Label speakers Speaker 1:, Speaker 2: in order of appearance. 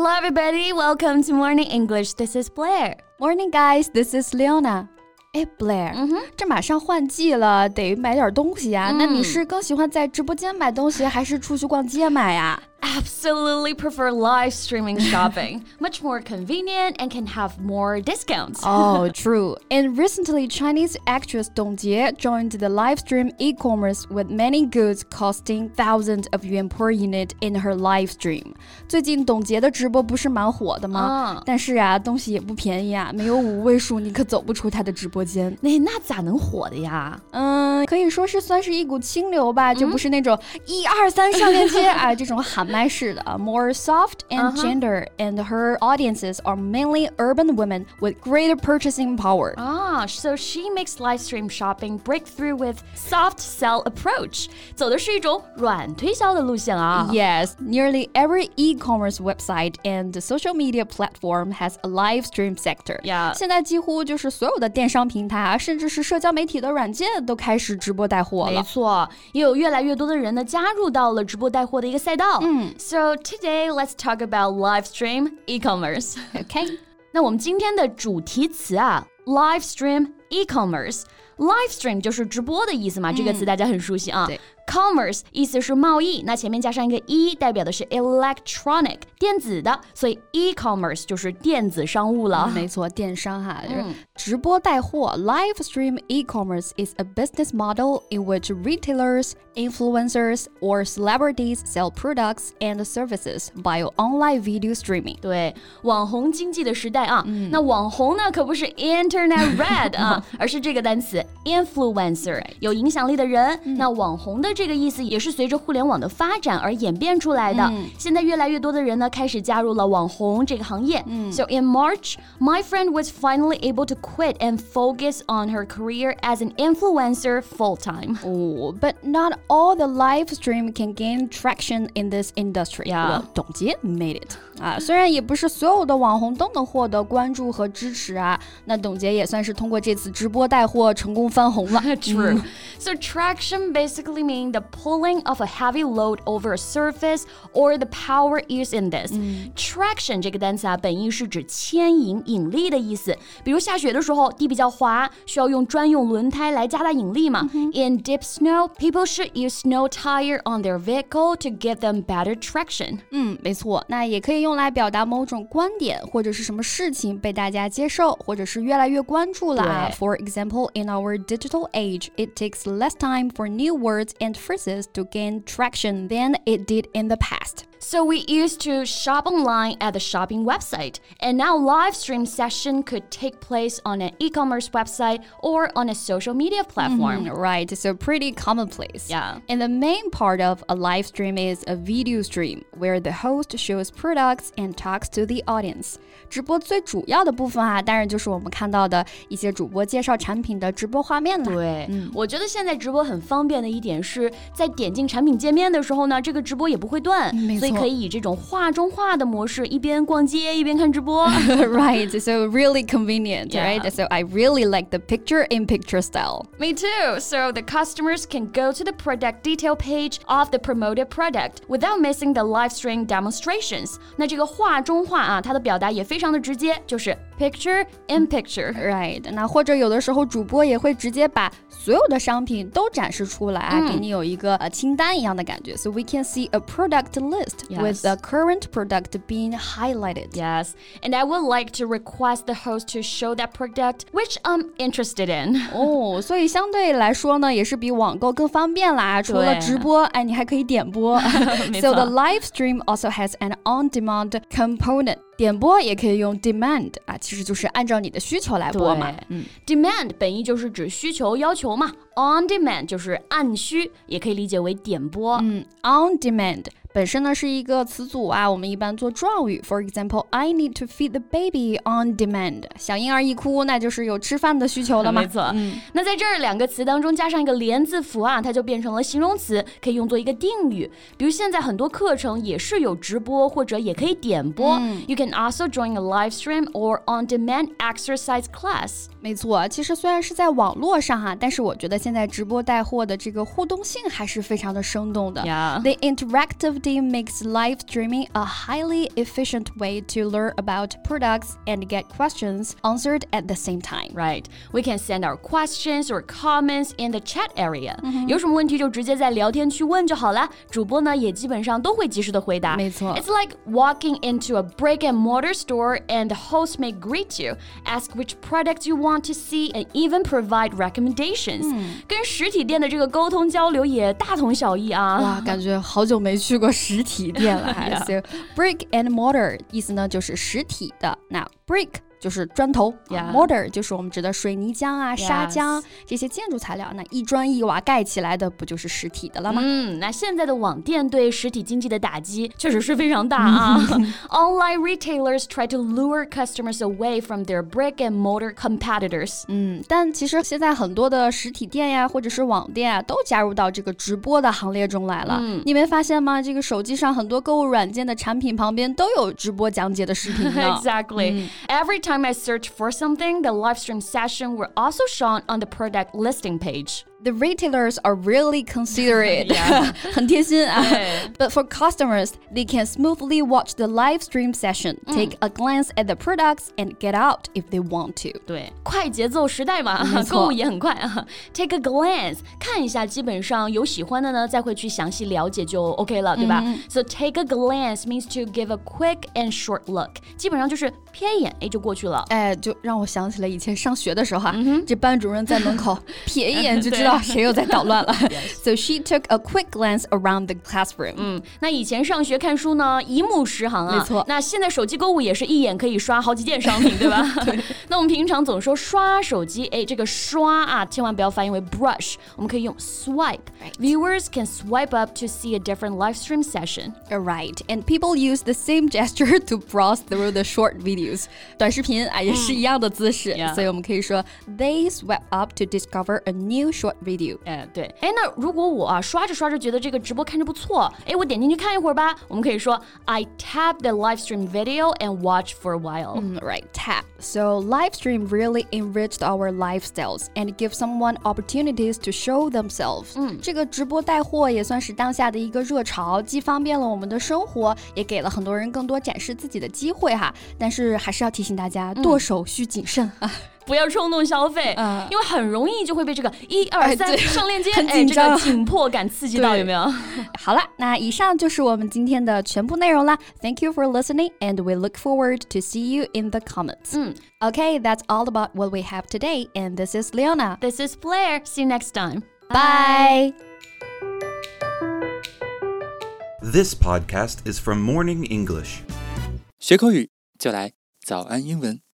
Speaker 1: Hello, everybody. Welcome to Morning English. This is Blair.
Speaker 2: Morning, guys. This is Leona. 哎，Blair，、
Speaker 1: 嗯、
Speaker 2: 这马上换季了，得买点东西呀、啊。那你是更喜欢在直播间买东西，还是出去逛街买呀？
Speaker 1: Absolutely prefer live streaming shopping. Much more convenient and can have more discounts.
Speaker 2: oh, true. And recently, Chinese actress Dong Jie joined the live stream e-commerce with many goods costing thousands of yuan per unit in her live stream. 最近董洁的直播不是蛮火的吗？
Speaker 1: 嗯、
Speaker 2: 但是啊，东西也不便宜啊，没有五位数你可走不出她的直播间。
Speaker 1: 那那咋能火的呀？
Speaker 2: 嗯，可以说是算是一股清流吧，就不是那种一二三上链接啊这种喊 麦式的，more soft and gender, and her audiences are mainly urban women with greater purchasing power.
Speaker 1: Ah, so she makes live stream shopping breakthrough with soft sell approach，走的是一种软推销的路线啊。
Speaker 2: Yes, nearly every e-commerce website and social media platform has a live stream sector.
Speaker 1: Yeah.
Speaker 2: 现在几乎就是所有的电商平台啊，甚至是社交媒体的软件都开始直播带货了。
Speaker 1: 没错，也有越来越多的人呢加入到了直播带货的一个赛道。嗯 ，So today let's talk about live stream e-commerce.
Speaker 2: OK，
Speaker 1: 那我们今天的主题词啊，live stream e-commerce。live stream 就是直播的意思嘛，这个词大家很熟悉啊。
Speaker 2: 对
Speaker 1: Commerce 意思是贸易，那前面加上一个 e，代表的是 electronic 电子的，所以 e-commerce 就是电子商务了。
Speaker 2: 没错，电商哈，就是直播带货。Live stream e-commerce is a business model in which retailers, influencers, or celebrities sell products and services via online video streaming.
Speaker 1: 对，网红经济的时代啊，那网红呢可不是 Internet Red 啊，而是这个单词 influencer，有影响力的人。那网红的 这个意思也是随着互联网的发展而演变出来的。现在越来越多的人呢开始加入了网红这个行业。So in March, my friend was finally able to quit and focus on her career as an influencer full time.
Speaker 2: Oh, but not all the live stream can gain traction in this industry.
Speaker 1: Yeah.
Speaker 2: Well, 董洁 made it. 啊，虽然也不是所有的网红都能获得关注和支持啊，那董洁也算是通过这次直播带货成功翻红了。
Speaker 1: True. So traction basically mean the pulling of a heavy load over a surface or the power used in this. Traction 这个单词啊，本意是指牵引、引力的意思。比如下雪的时候，地比较滑，需要用专用轮胎来加大引力嘛。In deep snow, people should use snow tire on their vehicle to give them better traction.
Speaker 2: 嗯，没错，那也可以用来表达某种观点或者是什么事情被大家接受，或者是越来越关注了啊。
Speaker 1: 对
Speaker 2: For example, in our digital age, it takes less time for new words and phrases to gain traction than it did in the past.
Speaker 1: So we used to shop online at the shopping website, and now live stream session could take place on an e-commerce website or on a social media platform.
Speaker 2: Mm, Right, so pretty commonplace.
Speaker 1: Yeah.
Speaker 2: And the main part of a live stream is a video stream where the host shows products and talks to the audience. 直播最主要的部分啊，当然就是我们看到的一些主播介绍产品的直播画面了。
Speaker 1: 对，我觉得现在直播很方便的一点是在点进产品界面的时候呢，这个直播也不会断，
Speaker 2: 没错
Speaker 1: 所以可以以这种画中画的模式，一边逛街一边看直播。
Speaker 2: right, so really convenient,
Speaker 1: Yeah.
Speaker 2: right? So I really like the picture in picture style.
Speaker 1: Me too. So the customers can go to the product detail page of the promoted product without missing the live stream demonstrations. 那这个画中画啊，它的表达也非常的直接，就是 picture in picture。
Speaker 2: Right，那或者有的时候主播也会直接把所有的商品都展示出来啊，给你有一个呃清单一样的感觉。So we can see a product list
Speaker 1: Yes.
Speaker 2: with the current product being highlighted.
Speaker 1: Yes, and I would like to request the host to show that product which I'm interested in.
Speaker 2: 哦，所以相对来说呢，也是比网购更方便啦。除了
Speaker 1: 对
Speaker 2: 直播，哎，你还可以点播。
Speaker 1: 没
Speaker 2: so
Speaker 1: 错
Speaker 2: the live stream also has an on-demand component. 点播也可以用 demand 啊，其实就是按照你的需求来播嘛。嗯
Speaker 1: Demand 本意就是指需求、要求嘛，on demand 就是按需，也可以理解为点播。
Speaker 2: 嗯，on demand 本身呢是一个词组啊，我们一般做状语。For example, I need to feed the baby on demand。小婴儿一哭，那就是有吃饭的需求了嘛。
Speaker 1: 没错，那在这儿两个词当中加上一个连字符啊，它就变成了形容词，可以用作一个定语。比如现在很多课程也是有直播或者也可以点播。You can also join a live stream or on-demand exercise class.
Speaker 2: 没错，其实虽然是在网络上哈、但是我觉得现在直播带货的这个互动性还是非常的生动的。
Speaker 1: Yeah.
Speaker 2: The interactive team makes live streaming a highly efficient way to learn about products and get questions answered at the same time.
Speaker 1: Right. We can send our questions or comments in the chat area.
Speaker 2: Mm-hmm.
Speaker 1: 有什么问题就直接在聊天区问就好了，主播呢也基本上都会及时的回答。
Speaker 2: 没错
Speaker 1: It's like walking into a brick and mortar store and the host may greet you, ask which products you want to see, and even provide recommendations. 跟实体店的这个沟通交流也大同小异啊。
Speaker 2: 哇，感觉好久没去过 实体店了还。So brick and mortar 意思呢就是实体的，那 brick 就是砖头 mortar 就是我们指的水泥浆啊、砂浆.这些建筑材料。那一砖一瓦盖起来的，不就是实体的了吗？
Speaker 1: 嗯，那现在的网店对实体经济的打击确实是非常大啊。Online retailers try to lure customers away from their brick and mortar competitors.
Speaker 2: 嗯，但其实现在很多的实体店呀，或者是网店啊，都加入到这个直播的行列中来了。嗯你没发现吗？这个手机上很多购物软件的产品旁边都有直播讲解的视频呢。
Speaker 1: exactly. Every time I search for something, the live stream session will also shown on the product listing page
Speaker 2: The retailers are really considerate，、
Speaker 1: Yeah.
Speaker 2: 很贴心啊。
Speaker 1: 对
Speaker 2: But for customers, they can smoothly watch the live stream session, take a glance at the products, and get out if they want to.
Speaker 1: 对，快节奏时代嘛
Speaker 2: 没，错
Speaker 1: 购物也很快啊。Take a glance，看一下，基本上有喜欢的呢，再会去详细了解就 OK 了，对吧、s o take a glance means to give a quick and short look，基本上就是瞥一眼，哎，就过去了。
Speaker 2: 哎，就让我想起了以前上学的时候哈、这班主任在门口瞥一眼就知道 谁又在捣乱了。so she took a quick glance around the classroom.
Speaker 1: 嗯，那以前上学看书呢，一目十行啊。
Speaker 2: 没错
Speaker 1: 那现在手机购物也是一眼可以刷好几件商品，对吧？对。那我们平常总说刷手机，哎，这个刷啊，千万不要发音为 brush，我们可以用 swipe。Viewers can swipe up to see a different live stream session.
Speaker 2: Right, and people use the same gesture to browse through the short videos. 短视频啊也是一样的姿势
Speaker 1: Yeah.
Speaker 2: 所以我们可以说 they swipe up to discover a new short video.
Speaker 1: 哎，对，哎，那如果我啊刷着刷着觉得这个直播看着不错，哎，我点进去看一会儿吧，我们可以说 I tap the live stream video and watch for a while。
Speaker 2: Mm, Right, tap. So live stream really enriched our lifestyles and give someone opportunities to show themselves. 嗯这个直播带货也算是当下的一个热潮，既方便了我们的生活，也给了很多人更多展示自己的机会哈。但是还是要提醒大家，剁手需谨慎啊。
Speaker 1: 不要冲动消费，
Speaker 2: 嗯
Speaker 1: 因为很容易就会被这个一二三
Speaker 2: 哎对
Speaker 1: 上链接，
Speaker 2: 很
Speaker 1: 哎，这
Speaker 2: 紧张
Speaker 1: 个紧迫感刺激到，
Speaker 2: 对
Speaker 1: 有没有？
Speaker 2: 好了，那以上就是我们今天的全部内容啦。Thank you for listening, and we look forward to see you in the comments.
Speaker 1: 嗯
Speaker 2: Okay, that's all about what we have today, and this is Leona.
Speaker 1: This is Blair. See you next time.
Speaker 2: Bye.
Speaker 3: This podcast is from Morning English.
Speaker 4: 学口语就来早安英文。